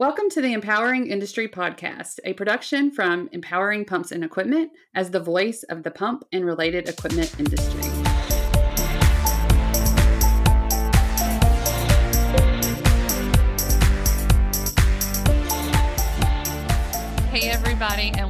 Welcome to the Empowering Industry Podcast, a production from Empowering Pumps and Equipment as the voice of the pump and related equipment industry.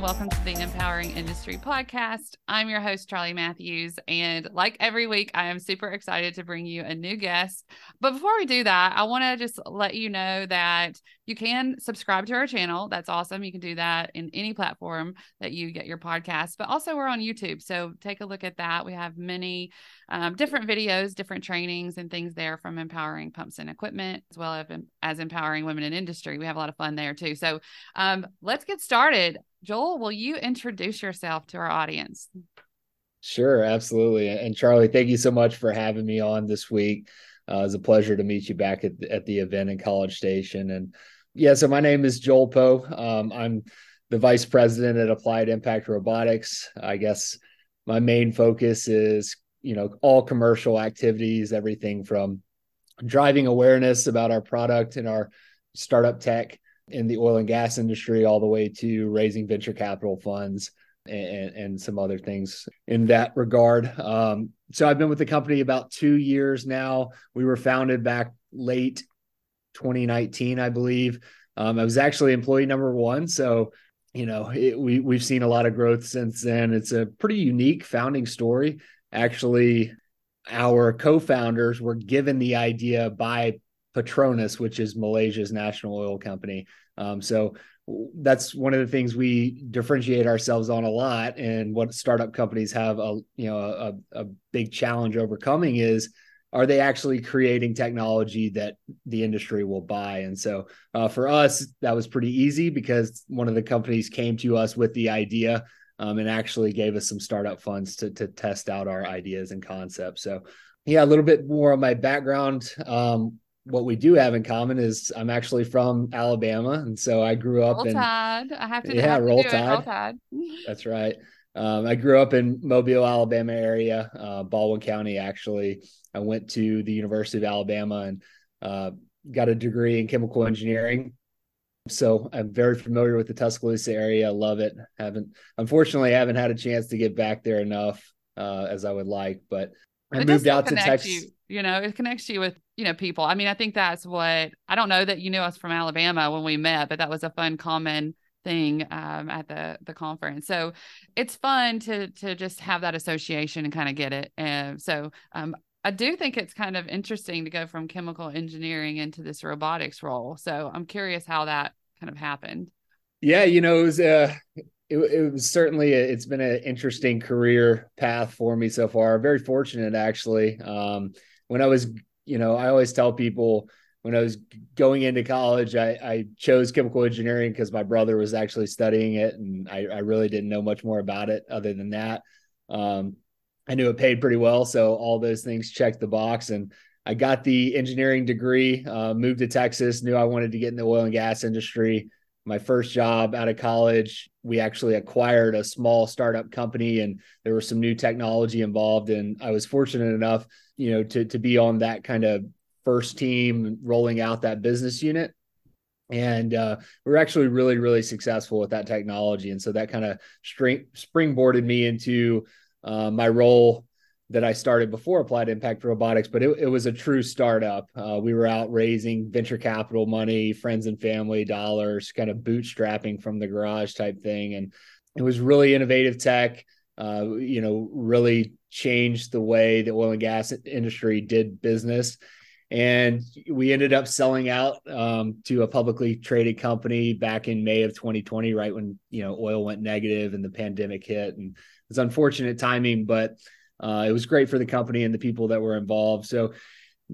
And welcome to the Empowering Industry Podcast. I'm your host, Charli Matthews. And like every week, I am super excited to bring you a new guest. But before we do that, I want to just let you know that you can subscribe to our channel. That's awesome. You can do that in any platform that you get your podcast, but also we're on YouTube. So take a look at that. We have many um, different videos, different trainings, and things there from empowering pumps and equipment, as well as, empowering women in industry. We have a lot of fun there too. So um, let's get started. Joel, will you introduce yourself to our audience? Sure, absolutely. And Charli, thank you so much for having me on this week. Uh, it was a pleasure to meet you back at, at the event in College Station. And yeah, so my name is Joel Poe. Um, I'm the vice president at Applied Impact Robotics. I guess my main focus is, you know, all commercial activities, everything from driving awareness about our product and our startup tech in the oil and gas industry, all the way to raising venture capital funds and, and some other things in that regard. Um, so I've been with the company about two years now. We were founded back late 2019, I believe. Um, I was actually employee number one. So, you know, it, we, we've seen a lot of growth since then. It's a pretty unique founding story. Actually, our co founders were given the idea by Petronas, which is Malaysia's national oil company. Um, so that's one of the things we differentiate ourselves on a lot and what startup companies have a you know a, a big challenge overcoming is are they actually creating technology that the industry will buy? And so uh, for us, that was pretty easy because one of the companies came to us with the idea um, and actually gave us some startup funds to, to test out our ideas and concepts. So, yeah, a little bit more of my background. Um, what we do have in common is I'm actually from Alabama, and so I grew up roll in. Tide. I have to. Yeah, have roll, to tide. roll tide. That's right. Um, I grew up in Mobile, Alabama area, uh, Baldwin County. Actually, I went to the University of Alabama and uh, got a degree in chemical engineering. So I'm very familiar with the Tuscaloosa area. I love it. Haven't unfortunately I haven't had a chance to get back there enough uh, as I would like, but I it moved out to Texas. You, you know, it connects you with you know people. I mean, I think that's what I don't know that you knew us from Alabama when we met, but that was a fun common thing um, at the the conference. So it's fun to to just have that association and kind of get it. And so um, I do think it's kind of interesting to go from chemical engineering into this robotics role. So I'm curious how that kind of happened. Yeah, you know, it was uh it, it was certainly a, it's been an interesting career path for me so far. Very fortunate actually. Um when I was, you know, I always tell people when I was going into college, I, I chose chemical engineering because my brother was actually studying it, and I, I, really didn't know much more about it other than that. Um, I knew it paid pretty well, so all those things checked the box. And I got the engineering degree, uh, moved to Texas, knew I wanted to get in the oil and gas industry. My first job out of college, we actually acquired a small startup company, and there was some new technology involved. And I was fortunate enough, you know, to to be on that kind of first team rolling out that business unit and uh, we are actually really really successful with that technology and so that kind of spring springboarded me into uh, my role that i started before applied impact robotics but it, it was a true startup. Uh, we were out raising venture capital money friends and family dollars kind of bootstrapping from the garage type thing. And it was really innovative tech. Uh, you know really changed the way the oil and gas industry did business. And we ended up selling out um, to a publicly traded company back in May of 2020, right when you know oil went negative and the pandemic hit, and it's unfortunate timing, but uh, it was great for the company and the people that were involved. So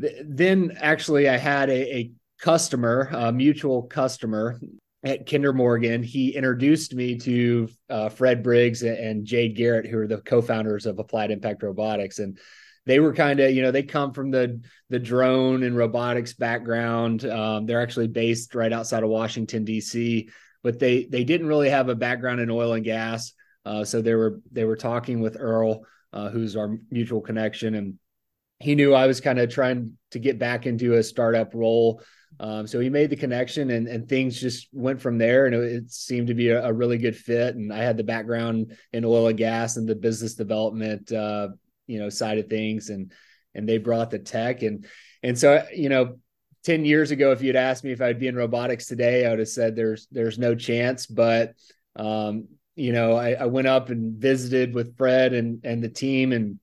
th- then, actually, I had a, a customer, a mutual customer at Kinder Morgan. He introduced me to uh, Fred Briggs and Jade Garrett, who are the co-founders of Applied Impact Robotics, and they were kind of you know they come from the the drone and robotics background um, they're actually based right outside of washington d.c but they they didn't really have a background in oil and gas uh, so they were they were talking with earl uh, who's our mutual connection and he knew I was kind of trying to get back into a startup role. Um, so he made the connection and, and things just went from there and it, it seemed to be a, a, really good fit. And I had the background in oil and gas and the business development, uh, you know, side of things. And, and they brought the tech and, and so, you know, 10 years ago, if you'd asked me if I'd be in robotics today, I would have said there's, there's no chance, but, um, you know, I, I went up and visited with Fred and, and the team and,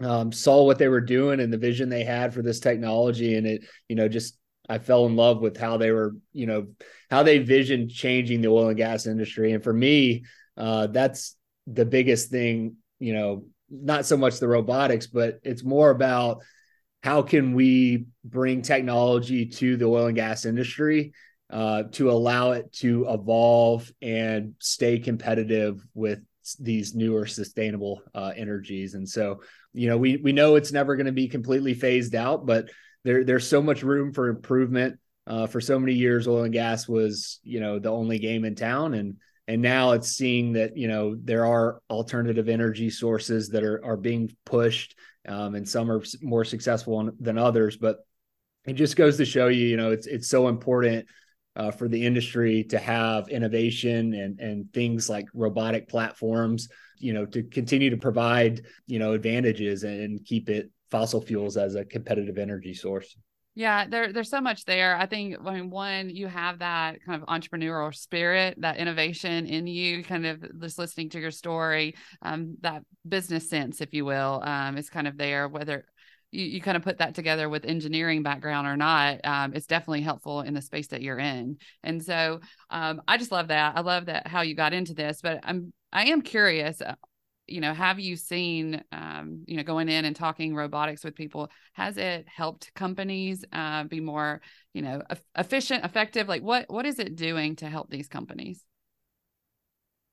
um, saw what they were doing and the vision they had for this technology. And it, you know, just I fell in love with how they were, you know, how they visioned changing the oil and gas industry. And for me, uh, that's the biggest thing, you know, not so much the robotics, but it's more about how can we bring technology to the oil and gas industry uh, to allow it to evolve and stay competitive with these newer sustainable uh, energies. And so, you know, we we know it's never going to be completely phased out, but there there's so much room for improvement. Uh, for so many years, oil and gas was you know the only game in town, and and now it's seeing that you know there are alternative energy sources that are are being pushed, um, and some are more successful than others. But it just goes to show you, you know, it's it's so important uh, for the industry to have innovation and and things like robotic platforms you know to continue to provide you know advantages and keep it fossil fuels as a competitive energy source yeah, there, there's so much there. I think, I mean, one, you have that kind of entrepreneurial spirit, that innovation in you, kind of just listening to your story, um, that business sense, if you will, um, is kind of there, whether you, you kind of put that together with engineering background or not, um, it's definitely helpful in the space that you're in. And so um, I just love that. I love that how you got into this, but I'm, I am curious, uh, you know, have you seen, um, you know, going in and talking robotics with people, has it helped companies uh, be more, you know, efficient, effective? Like what, what is it doing to help these companies?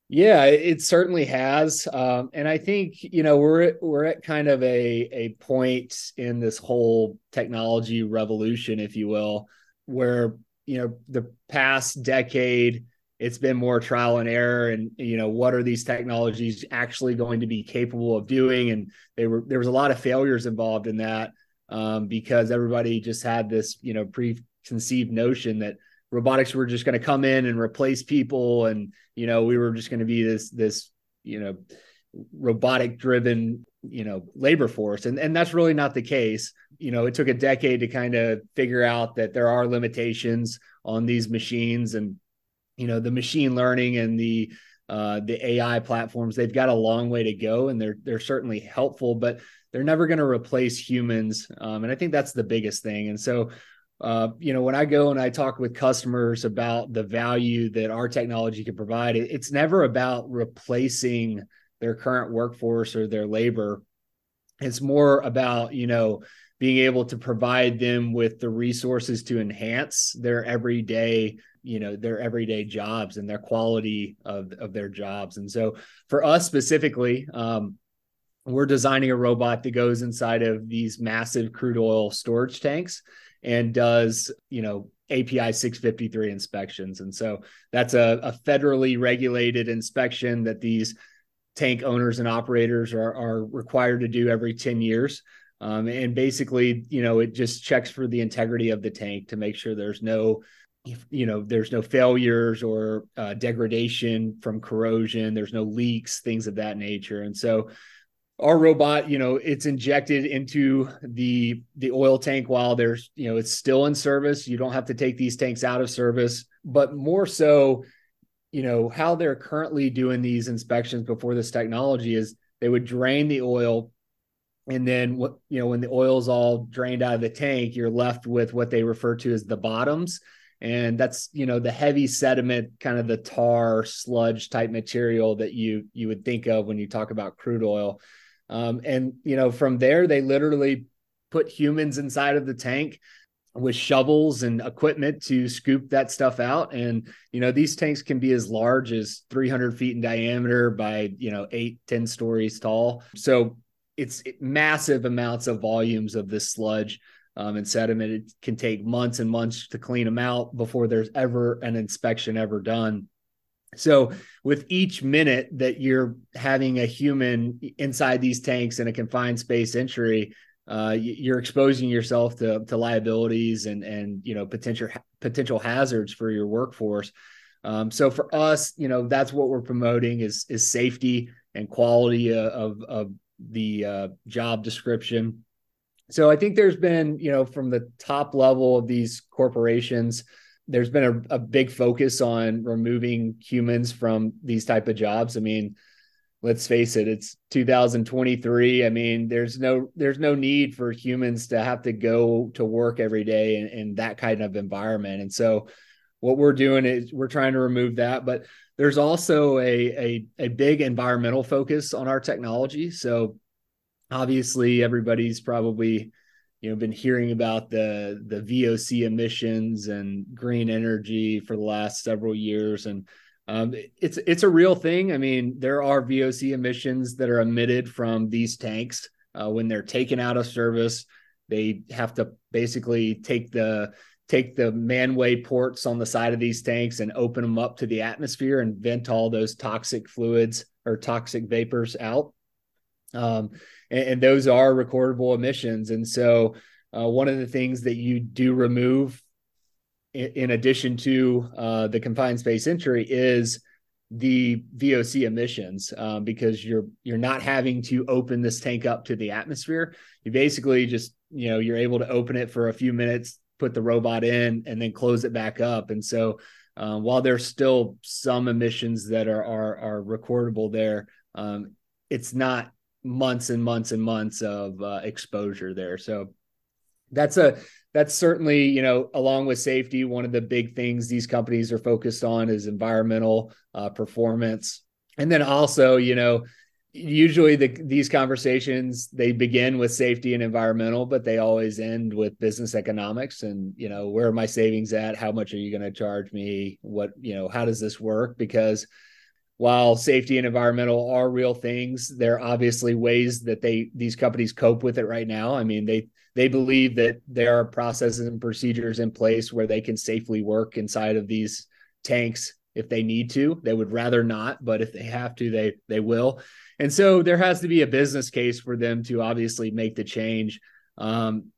Yeah, it certainly has, um, and I think you know we're at, we're at kind of a a point in this whole technology revolution, if you will, where you know the past decade it's been more trial and error, and you know what are these technologies actually going to be capable of doing, and they were there was a lot of failures involved in that um, because everybody just had this you know preconceived notion that robotics were just going to come in and replace people and you know we were just going to be this this you know robotic driven you know labor force. And and that's really not the case. You know it took a decade to kind of figure out that there are limitations on these machines and you know the machine learning and the uh, the AI platforms they've got a long way to go and they're they're certainly helpful but they're never going to replace humans. Um, and I think that's the biggest thing. And so uh, you know, when I go and I talk with customers about the value that our technology can provide, it, it's never about replacing their current workforce or their labor. It's more about, you know, being able to provide them with the resources to enhance their everyday you know their everyday jobs and their quality of, of their jobs and so for us specifically um, we're designing a robot that goes inside of these massive crude oil storage tanks and does you know API 653 inspections. And so that's a, a, federally regulated inspection that these tank owners and operators are, are required to do every 10 years. Um, and basically, you know, it just checks for the integrity of the tank to make sure there's no, you know, there's no failures or uh, degradation from corrosion, there's no leaks, things of that nature. And so our robot you know it's injected into the the oil tank while there's you know it's still in service. You don't have to take these tanks out of service. But more so you know how they're currently doing these inspections before this technology is they would drain the oil and then what you know when the oil is all drained out of the tank you're left with what they refer to as the bottoms. And that's you know the heavy sediment kind of the tar sludge type material that you you would think of when you talk about crude oil um, and you know, from there they literally put humans inside of the tank with shovels and equipment to scoop that stuff out. And you know, these tanks can be as large as 300 feet in diameter by you know eight, 10 stories tall. So it's massive amounts of volumes of this sludge. Um, and sediment. It can take months and months to clean them out before there's ever an inspection ever done. So with each minute that you're having a human inside these tanks in a confined space entry, uh, you're exposing yourself to to liabilities and and you know potential potential hazards for your workforce. Um, so for us, you know, that's what we're promoting is is safety and quality uh, of of the uh, job description. So I think there's been, you know, from the top level of these corporations, there's been a, a big focus on removing humans from these type of jobs. I mean, let's face it, it's 2023. I mean, there's no there's no need for humans to have to go to work every day in, in that kind of environment. And so what we're doing is we're trying to remove that. But there's also a a, a big environmental focus on our technology. So obviously everybody's probably you know been hearing about the the VOC emissions and green energy for the last several years and um, it's it's a real thing. I mean, there are VOC emissions that are emitted from these tanks uh, when they're taken out of service. They have to basically take the take the manway ports on the side of these tanks and open them up to the atmosphere and vent all those toxic fluids or toxic vapors out. Um, and, and, those are recordable emissions. And so, uh, one of the things that you do remove, in, in addition to uh, the confined space entry, is the VOC emissions um, because you're you're not having to open this tank up to the atmosphere. You basically just you know you're able to open it for a few minutes, put the robot in, and then close it back up. And so, uh, while there's still some emissions that are are, are recordable there, um, it's not months and months and months of uh, exposure there. So that's a that's certainly you know along with safety one of the big things these companies are focused on is environmental uh, performance. And then also you know usually the, these conversations they begin with safety and environmental but they always end with business economics and you know where are my savings at? How much are you going to charge me? What you know how does this work? Because while safety and environmental are real things, there are obviously ways that they these companies cope with it right now. I mean, they they believe that there are processes and procedures in place where they can safely work inside of these tanks if they need to. They would rather not, but if they have to, they they will. And so there has to be a business case for them to obviously make the change. Um,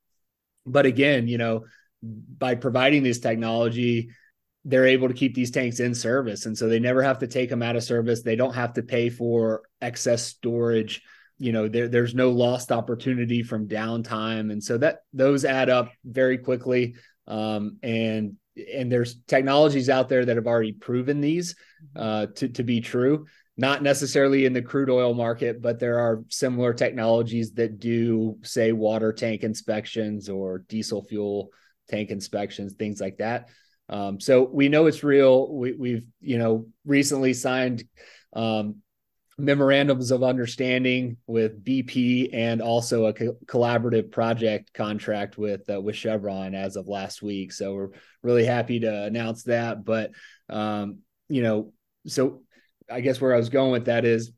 but again, you know, by providing this technology, they're able to keep these tanks in service. And so they never have to take them out of service. They don't have to pay for excess storage. You know, there, there's no lost opportunity from downtime. And so that those add up very quickly. Um, and and there's technologies out there that have already proven these mm-hmm. uh, to, to be true. Not necessarily in the crude oil market, but there are similar technologies that do, say, water tank inspections or diesel fuel tank inspections, things like that. Um, so we know it's real. We, have you know recently signed um, memorandums of understanding with BP and also a co- collaborative project contract with uh, with Chevron as of last week. So we're really happy to announce that. But um, you know, so I guess where I was going with that is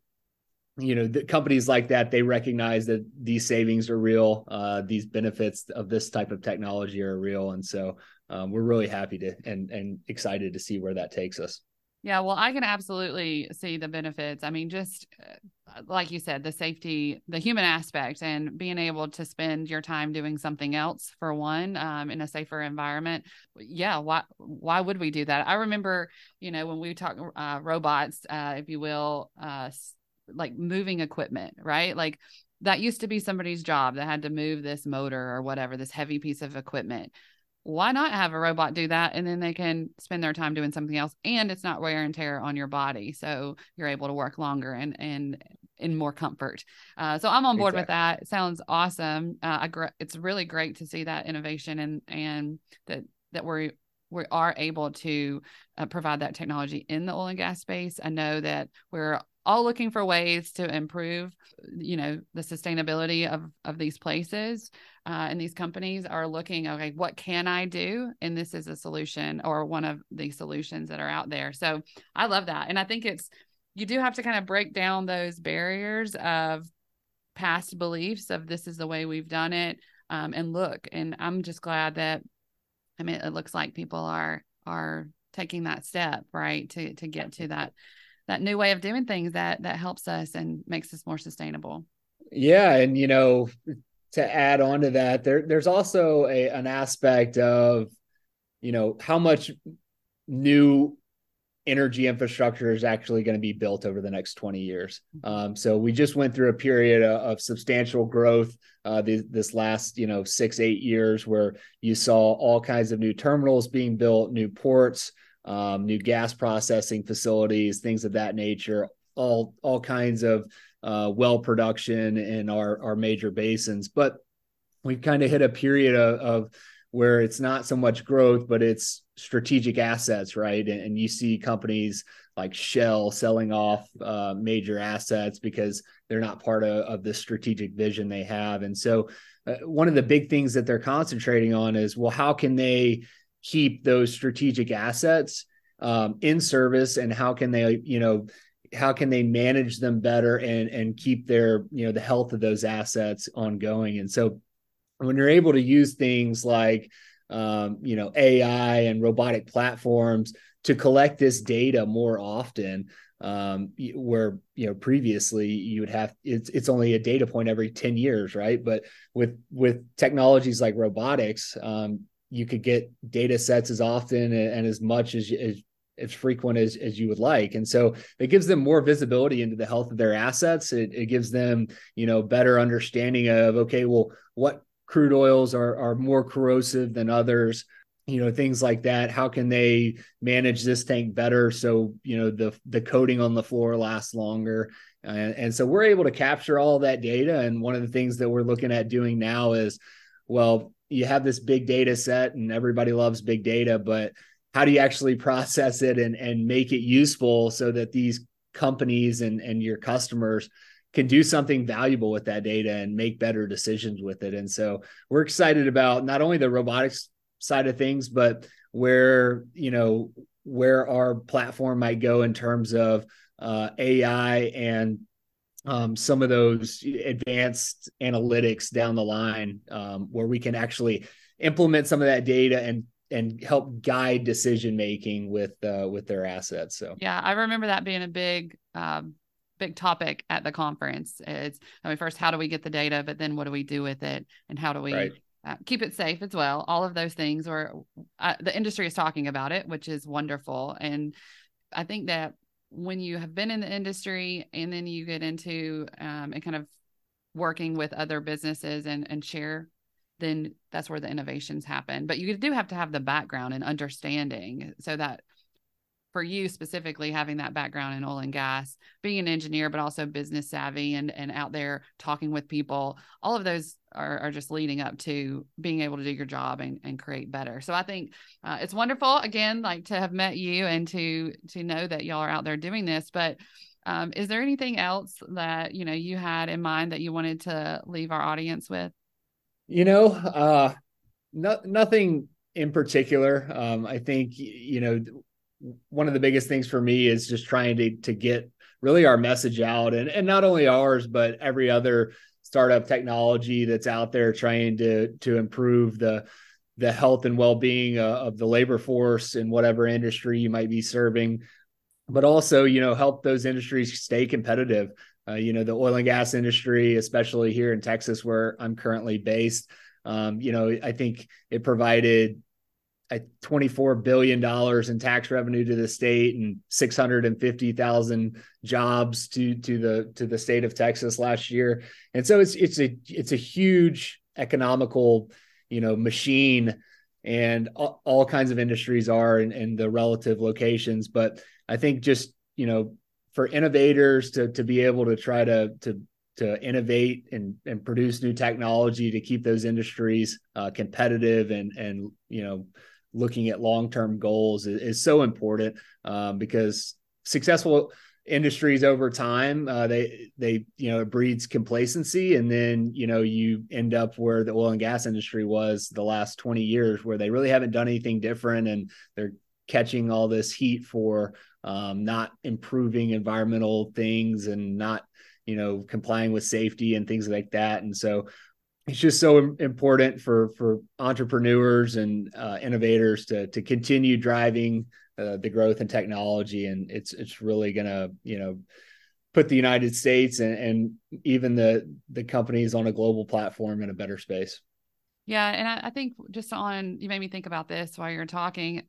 you know the companies like that they recognize that these savings are real uh, these benefits of this type of technology are real and so um, we're really happy to and and excited to see where that takes us. Yeah, well, I can absolutely see the benefits. I mean, just uh, like you said, the safety, the human aspect, and being able to spend your time doing something else for one um, in a safer environment. Yeah, why why would we do that? I remember, you know, when we talk uh, robots, uh, if you will, uh, like moving equipment, right? Like that used to be somebody's job that had to move this motor or whatever, this heavy piece of equipment why not have a robot do that? And then they can spend their time doing something else and it's not wear and tear on your body so you're able to work longer and and in more comfort. Uh, so i'm on board exactly. with that. It sounds awesome. Uh, gr- it's really great to see that innovation and and that that we're we are able to uh, provide that technology in the oil and gas space. I know that we're all looking for ways to improve you know the sustainability of of these places uh, and these companies are looking okay what can i do? And this is a solution or one of the solutions that are out there. So i love that. And i think it's you do have to kind of break down those barriers of past beliefs of this is the way we've done it um, and look. And i'm just glad that i mean it looks like people are are taking that step right to to get to that that new way of doing things that that helps us and makes us more sustainable yeah and you know to add on to that, there there's also a an aspect of, you know, how much new energy infrastructure is actually going to be built over the next 20 years. Mm-hmm. Um, so we just went through a period of, of substantial growth uh, this, this last, you know, six, eight years where you saw all kinds of new terminals being built, new ports, um, new gas processing facilities, things of that nature, all, all kinds of uh, well production in our, our major basins. But we've kind of hit a period of, of where it's not so much growth, but it's strategic assets, right? And, and you see companies like Shell selling off uh, major assets because they're not part of, of the strategic vision they have. And so, uh, one of the big things that they're concentrating on is well, how can they keep those strategic assets um, in service, and how can they, you know, how can they manage them better and and keep their, you know, the health of those assets ongoing? And so, when you're able to use things like um, you know AI and robotic platforms to collect this data more often um, where you know previously you would have it's it's only a data point every 10 years right but with with technologies like robotics um, you could get data sets as often and, and as much as, as as frequent as, as you would like. And so it gives them more visibility into the health of their assets. It, it gives them, you know, better understanding of, okay, well, what crude oils are are more corrosive than others you know things like that how can they manage this tank better so you know the the coating on the floor lasts longer and, and so we're able to capture all that data and one of the things that we're looking at doing now is well you have this big data set and everybody loves big data but how do you actually process it and and make it useful so that these companies and and your customers can do something valuable with that data and make better decisions with it. And so we're excited about not only the robotics side of things, but where, you know, where our platform might go in terms of uh, AI and um, some of those advanced analytics down the line, um, where we can actually implement some of that data and and help guide decision making with uh, with their assets. So yeah, I remember that being a big um, big topic at the conference. It's I mean, first, how do we get the data, but then what do we do with it, and how do we right. uh, keep it safe as well? All of those things, or uh, the industry is talking about it, which is wonderful. And I think that when you have been in the industry and then you get into um, and kind of working with other businesses and and share then that's where the innovations happen. But you do have to have the background and understanding so that for you specifically having that background in oil and gas being an engineer but also business savvy and and out there talking with people all of those are, are just leading up to being able to do your job and, and create better. So i think uh, it's wonderful again like to have met you and to to know that y'all are out there doing this but um, is there anything else that you know you had in mind that you wanted to leave our audience with? You know uh no, nothing in particular. Um i think you know one of the biggest things for me is just trying to to get really our message out and and not only ours but every other startup technology that's out there trying to to improve the the health and well-being uh, of the labor force in whatever industry you might be serving but also you know help those industries stay competitive. Uh, you know the oil and gas industry especially here in texas where i'm currently based um, you know i think it provided $24 billion in tax revenue to the state and 650,000 jobs to, to the, to the state of Texas last year. And so it's, it's a, it's a huge economical, you know, machine and all, all kinds of industries are in, in the relative locations. But I think just, you know, for innovators to, to be able to try to, to, to innovate and, and produce new technology to keep those industries uh, competitive and and you know looking at long-term goals is, is so important um, because successful industries over time uh, they they you know it breeds complacency. And then you know you end up where the oil and gas industry was the last 20 years where they really haven't done anything different and they're catching all this heat for um, not improving environmental things and not you know complying with safety and things like that. And so it's just so important for for entrepreneurs and uh, innovators to to continue driving uh, the growth in technology and it's it's really gonna you know put the United States and, and even the the companies on a global platform in a better space. Yeah. And I, I, think just on, you made me think about this while you're talking,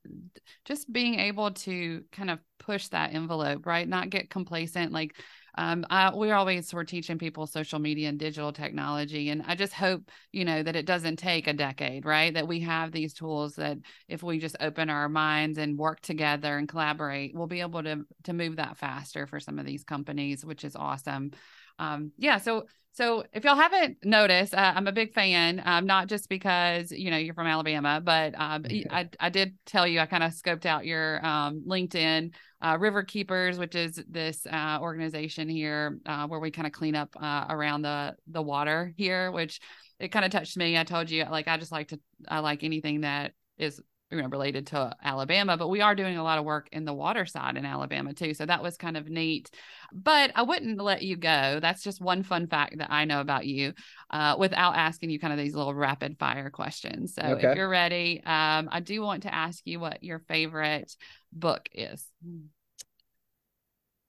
just being able to kind of push that envelope, right? Not get complacent. Like, um, I, we're always of teaching people social media and digital technology. And I just hope, you know, that it doesn't take a decade, right? That we have these tools that if we just open our minds and work together and collaborate, we'll be able to, to move that faster for some of these companies, which is awesome. Um, yeah. So, so if y'all haven't noticed, uh, I'm a big fan, um, not just because, you know, you're from Alabama, but um, I, I did tell you, I kind of scoped out your um, LinkedIn uh, River Keepers, which is this uh, organization here uh, where we kind of clean up uh, around the, the water here, which it kind of touched me. I told you, like, I just like to, I like anything that is you know related to Alabama, but we are doing a lot of work in the water side in Alabama too. So that was kind of neat. But I wouldn't let you go. That's just one fun fact that I know about you, uh, without asking you kind of these little rapid fire questions. So okay. if you're ready, um, I do want to ask you what your favorite book is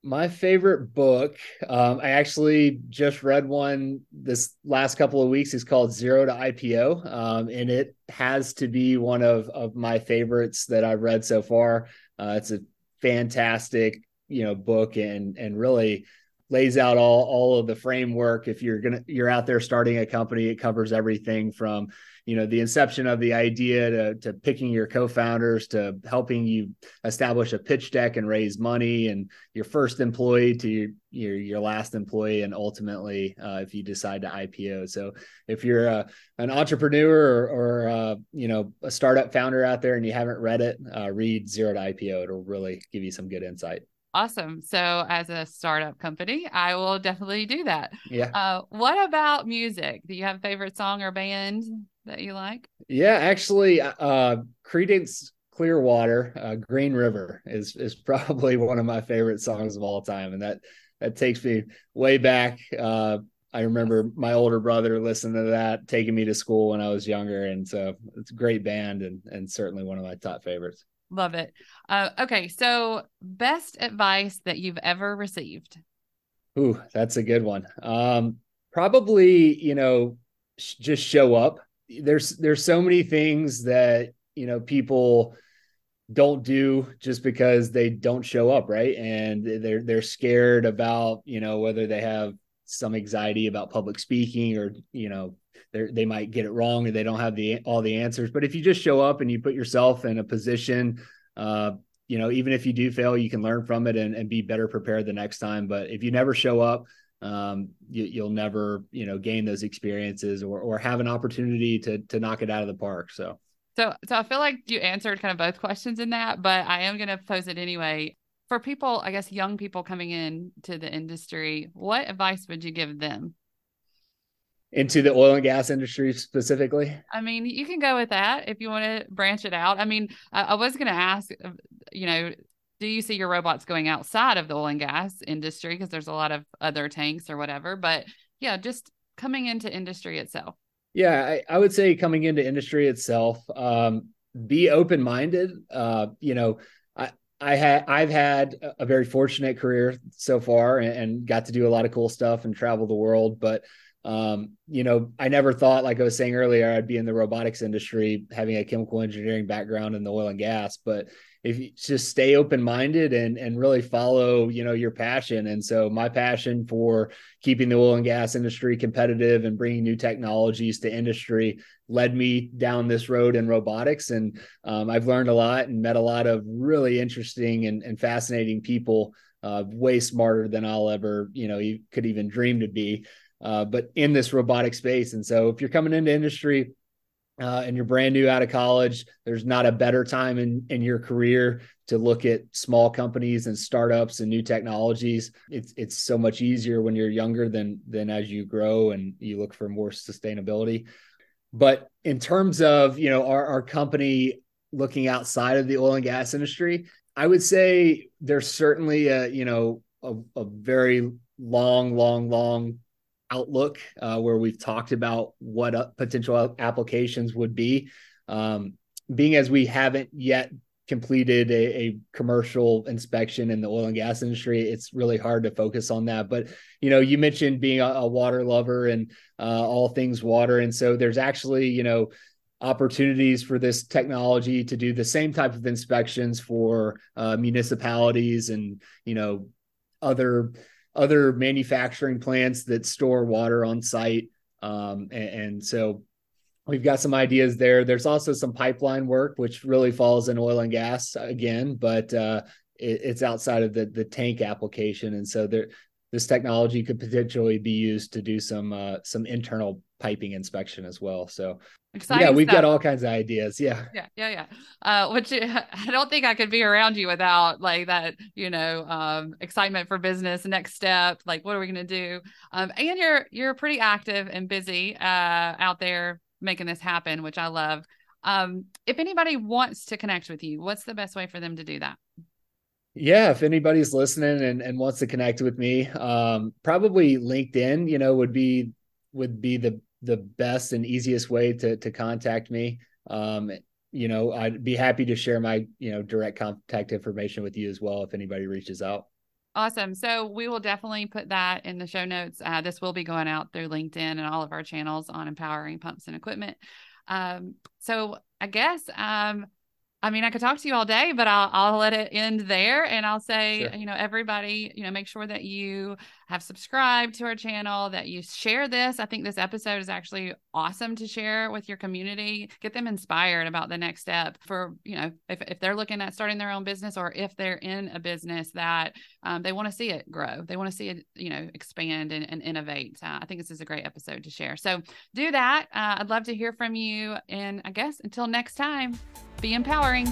my favorite book um, i actually just read one this last couple of weeks. Is called zero to ipo um, and it has to be one of, of my favorites that i've read so far. Uh, it's a fantastic you know book and and really lays out all all of the framework. If you're gonna you're out there starting a company it covers everything from you know the inception of the idea to, to picking your co-founders to helping you establish a pitch deck and raise money and your first employee to your your, your last employee and ultimately uh, if you decide to ipo so if you're a, an entrepreneur or, or uh, you know a startup founder out there and you haven't read it uh, read zero to ipo it'll really give you some good insight Awesome. So, as a startup company, I will definitely do that. Yeah. Uh, what about music? Do you have a favorite song or band that you like? Yeah, actually, uh, Creedence Clearwater, uh, Green River is is probably one of my favorite songs of all time, and that that takes me way back. Uh, I remember my older brother listening to that, taking me to school when I was younger, and so it's a great band and and certainly one of my top favorites. Love it. Uh, okay, so best advice that you've ever received? Ooh, that's a good one. Um, probably, you know, sh- just show up. There's there's so many things that you know people don't do just because they don't show up, right? And they're they're scared about you know whether they have some anxiety about public speaking or you know they might get it wrong or they don't have the all the answers. But if you just show up and you put yourself in a position, uh, you know, even if you do fail, you can learn from it and, and be better prepared the next time. But if you never show up, um, you, will never, you know, gain those experiences or or have an opportunity to to knock it out of the park. So. So, so I feel like you answered kind of both questions in that, but I am going to pose it anyway. For people, I guess young people coming in to the industry, what advice would you give them? Into the oil and gas industry specifically? I mean, you can go with that if you want to branch it out. I mean, I, I was going to ask, you know, do you see your robots going outside of the oil and gas industry? Because there's a lot of other tanks or whatever. But yeah, just coming into industry itself. Yeah, I, I would say coming into industry itself, um, be open minded. Uh, you know, I, I had I've had a very fortunate career so far and, and, got to do a lot of cool stuff and travel the world. But um, you know, I never thought, like I was saying earlier, I'd be in the robotics industry, having a chemical engineering background in the oil and gas. But if you just stay open minded and and really follow, you know, your passion. And so my passion for keeping the oil and gas industry competitive and bringing new technologies to industry led me down this road in robotics. And um, I've learned a lot and met a lot of really interesting and, and fascinating people. Uh, way smarter than I'll ever, you know, you could even dream to be uh, but in this robotic space. And so if you're coming into industry uh, and you're brand new out of college, there's not a better time in, in your career to look at small companies and startups and new technologies. It's it's so much easier when you're younger than than as you grow and you look for more sustainability. But in terms of you know our, our company looking outside of the oil and gas industry, I would say there's certainly a you know a, a very long, long, long outlook uh, where we've talked about what potential applications would be. Um, being as we haven't yet completed a, a, commercial inspection in the oil and gas industry, it's really hard to focus on that. But you know, you mentioned being a, a water lover and uh, all things water, and so there's actually you know opportunities for this technology to do the same type of inspections for uh, municipalities and you know other other manufacturing plants that store water on site. Um, and, and, so we've got some ideas there. There's also some pipeline work which really falls in oil and gas again but uh, it, it's outside of the the tank application. And so there this technology could potentially be used to do some uh, some internal piping inspection as well. So Exciting yeah, we've stuff. got all kinds of ideas. Yeah. Yeah. Yeah. Yeah. Uh, which I don't think I could be around you without like that, you know, um, excitement for business, next step, like what are we going to do? Um, and you're, you're pretty active and busy, uh, out there making this happen, which I love. Um, if anybody wants to connect with you, what's the best way for them to do that? Yeah, if anybody's listening and, and wants to connect with me, um, probably LinkedIn, you know, would be would be the the best and easiest way to to contact me. Um, you know, I'd be happy to share my you know direct contact information with you as well if anybody reaches out. Awesome. So we will definitely put that in the show notes. Uh, this will be going out through LinkedIn and all of our channels on empowering pumps and equipment. Um, so I guess um, I mean, I could talk to you all day, but I'll I'll let it end there, and I'll say, sure. you know, everybody, you know, make sure that you have subscribed to our channel, that you share this. I think this episode is actually awesome to share with your community. Get them inspired about the next step for, you know, if if they're looking at starting their own business or if they're in a business that um, they want to see it grow, they want to see it, you know, expand and, and innovate. Uh, I think this is a great episode to share. So do that. Uh, I'd love to hear from you, and I guess until next time be empowering.